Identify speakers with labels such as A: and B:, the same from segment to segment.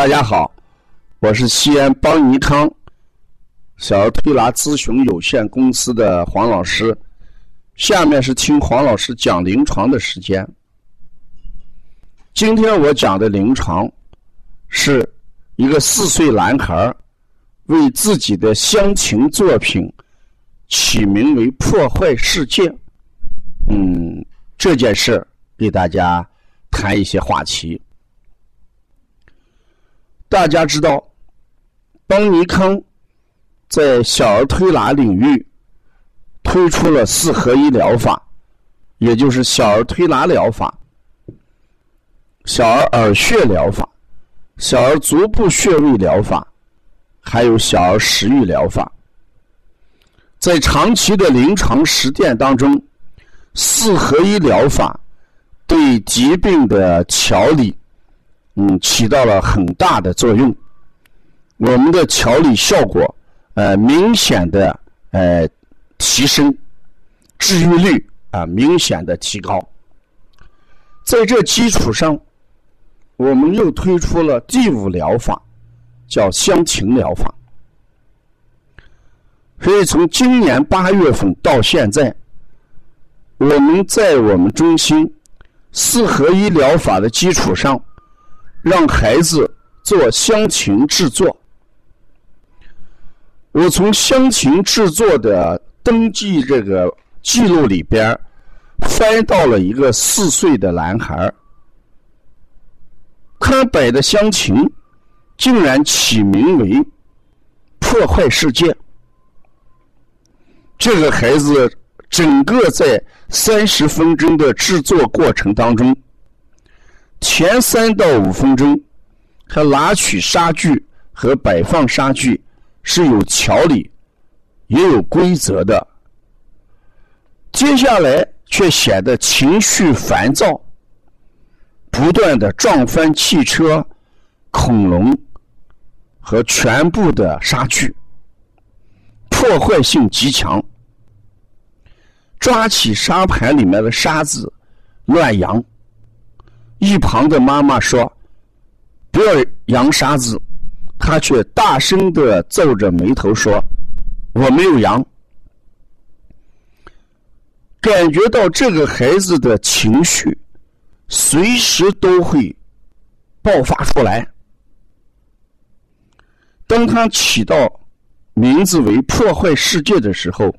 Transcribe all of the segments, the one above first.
A: 大家好，我是西安邦尼康小儿推拿咨询有限公司的黄老师。下面是听黄老师讲临床的时间。今天我讲的临床是一个四岁男孩为自己的乡情作品起名为“破坏世界”。嗯，这件事给大家谈一些话题。大家知道，邦尼康在小儿推拿领域推出了四合一疗法，也就是小儿推拿疗法、小儿耳穴疗法、小儿足部穴位疗法，还有小儿食欲疗法。在长期的临床实践当中，四合一疗法对疾病的调理。嗯，起到了很大的作用。我们的调理效果，呃，明显的呃提升，治愈率啊明显的提高。在这基础上，我们又推出了第五疗法，叫香情疗法。所以从今年八月份到现在，我们在我们中心四合一疗法的基础上。让孩子做香芹制作。我从香芹制作的登记这个记录里边翻到了一个四岁的男孩他摆的香芹竟然起名为“破坏世界”。这个孩子整个在三十分钟的制作过程当中。前三到五分钟，他拿取沙具和摆放沙具是有条理、也有规则的。接下来却显得情绪烦躁，不断的撞翻汽车、恐龙和全部的沙具，破坏性极强。抓起沙盘里面的沙子乱扬。一旁的妈妈说：“不要扬沙子。”他却大声的皱着眉头说：“我没有扬。”感觉到这个孩子的情绪随时都会爆发出来。当他起到名字为“破坏世界”的时候，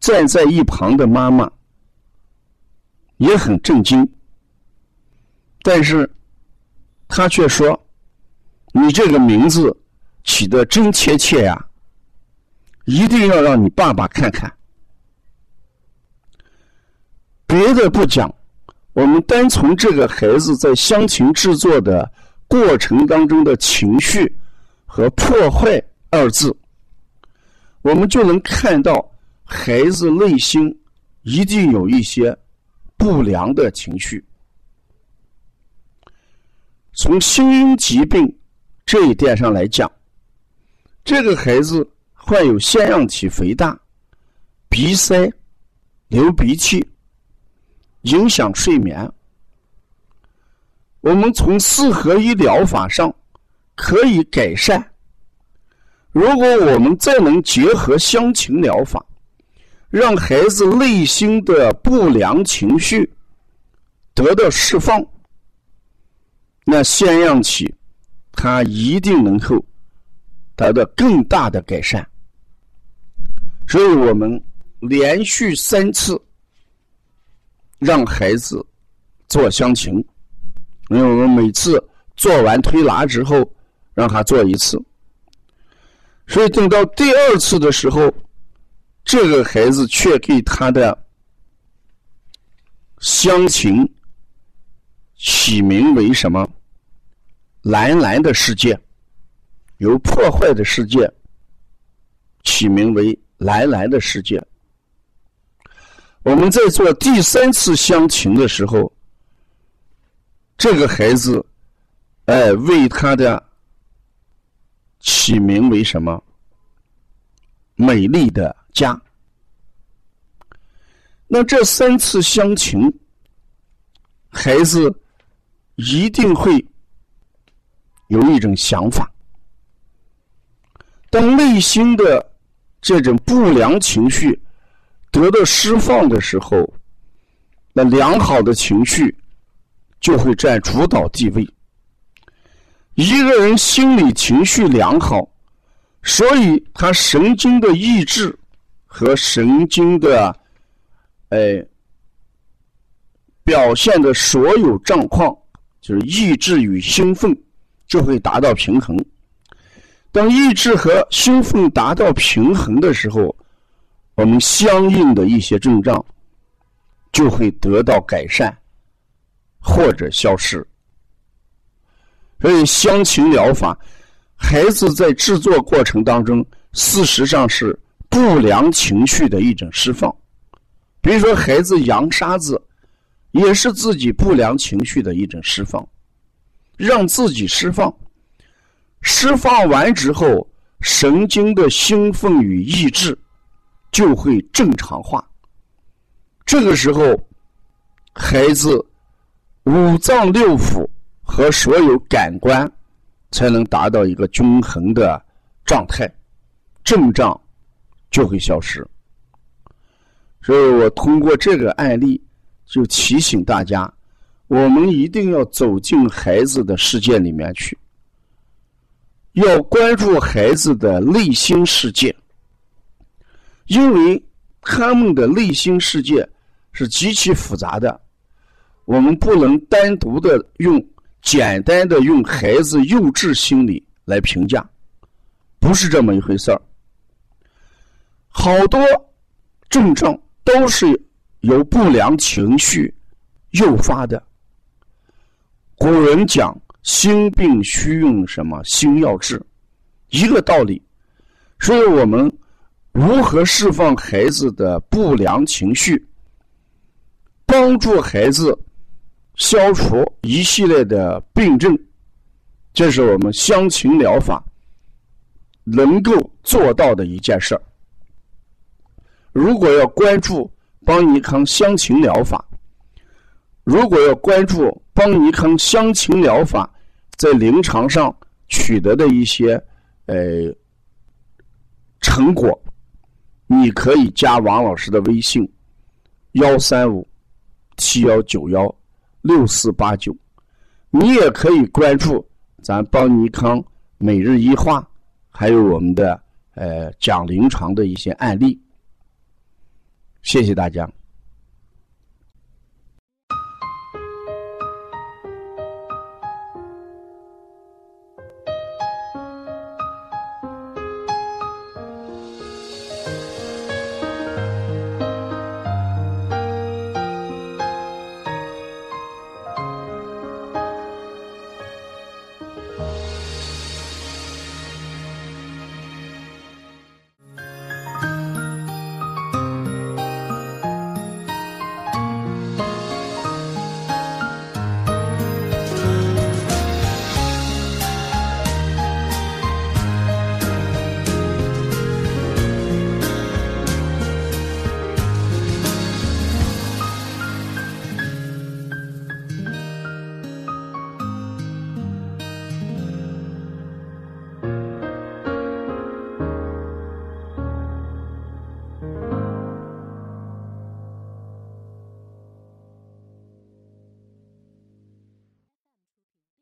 A: 站在一旁的妈妈。也很震惊，但是他却说：“你这个名字起的真贴切呀，一定要让你爸爸看看。”别的不讲，我们单从这个孩子在香芹制作的过程当中的情绪和“破坏”二字，我们就能看到孩子内心一定有一些。不良的情绪，从心因疾病这一点上来讲，这个孩子患有腺样体肥大、鼻塞、流鼻涕，影响睡眠。我们从四合一疗法上可以改善。如果我们再能结合香芹疗法，让孩子内心的不良情绪得到释放，那腺样体它一定能够得到更大的改善。所以我们连续三次让孩子做香芹，因为我们每次做完推拿之后让他做一次，所以等到第二次的时候。这个孩子却给他的乡情起名为什么？蓝蓝的世界，由破坏的世界起名为蓝蓝的世界。我们在做第三次乡情的时候，这个孩子，哎，为他的起名为什么？美丽的。家，那这三次相情，孩子一定会有一种想法：当内心的这种不良情绪得到释放的时候，那良好的情绪就会占主导地位。一个人心理情绪良好，所以他神经的抑制和神经的，哎，表现的所有状况，就是抑制与兴奋，就会达到平衡。当抑制和兴奋达到平衡的时候，我们相应的一些症状就会得到改善或者消失。所以，乡情疗法，孩子在制作过程当中，事实上是不良情绪的一种释放。比如说，孩子扬沙子，也是自己不良情绪的一种释放，让自己释放。释放完之后，神经的兴奋与抑制就会正常化。这个时候，孩子五脏六腑。和所有感官才能达到一个均衡的状态，症状就会消失。所以我通过这个案例，就提醒大家，我们一定要走进孩子的世界里面去，要关注孩子的内心世界，因为他们的内心世界是极其复杂的，我们不能单独的用。简单的用孩子幼稚心理来评价，不是这么一回事儿。好多症状都是由不良情绪诱发的。古人讲“心病需用什么心药治”，一个道理。所以我们如何释放孩子的不良情绪，帮助孩子。消除一系列的病症，这是我们乡情疗法能够做到的一件事儿。如果要关注邦尼康乡情疗法，如果要关注邦尼康乡情疗法在临床上取得的一些呃成果，你可以加王老师的微信：幺三五七幺九幺。六四八九，你也可以关注咱邦尼康每日一话，还有我们的呃讲临床的一些案例。谢谢大家。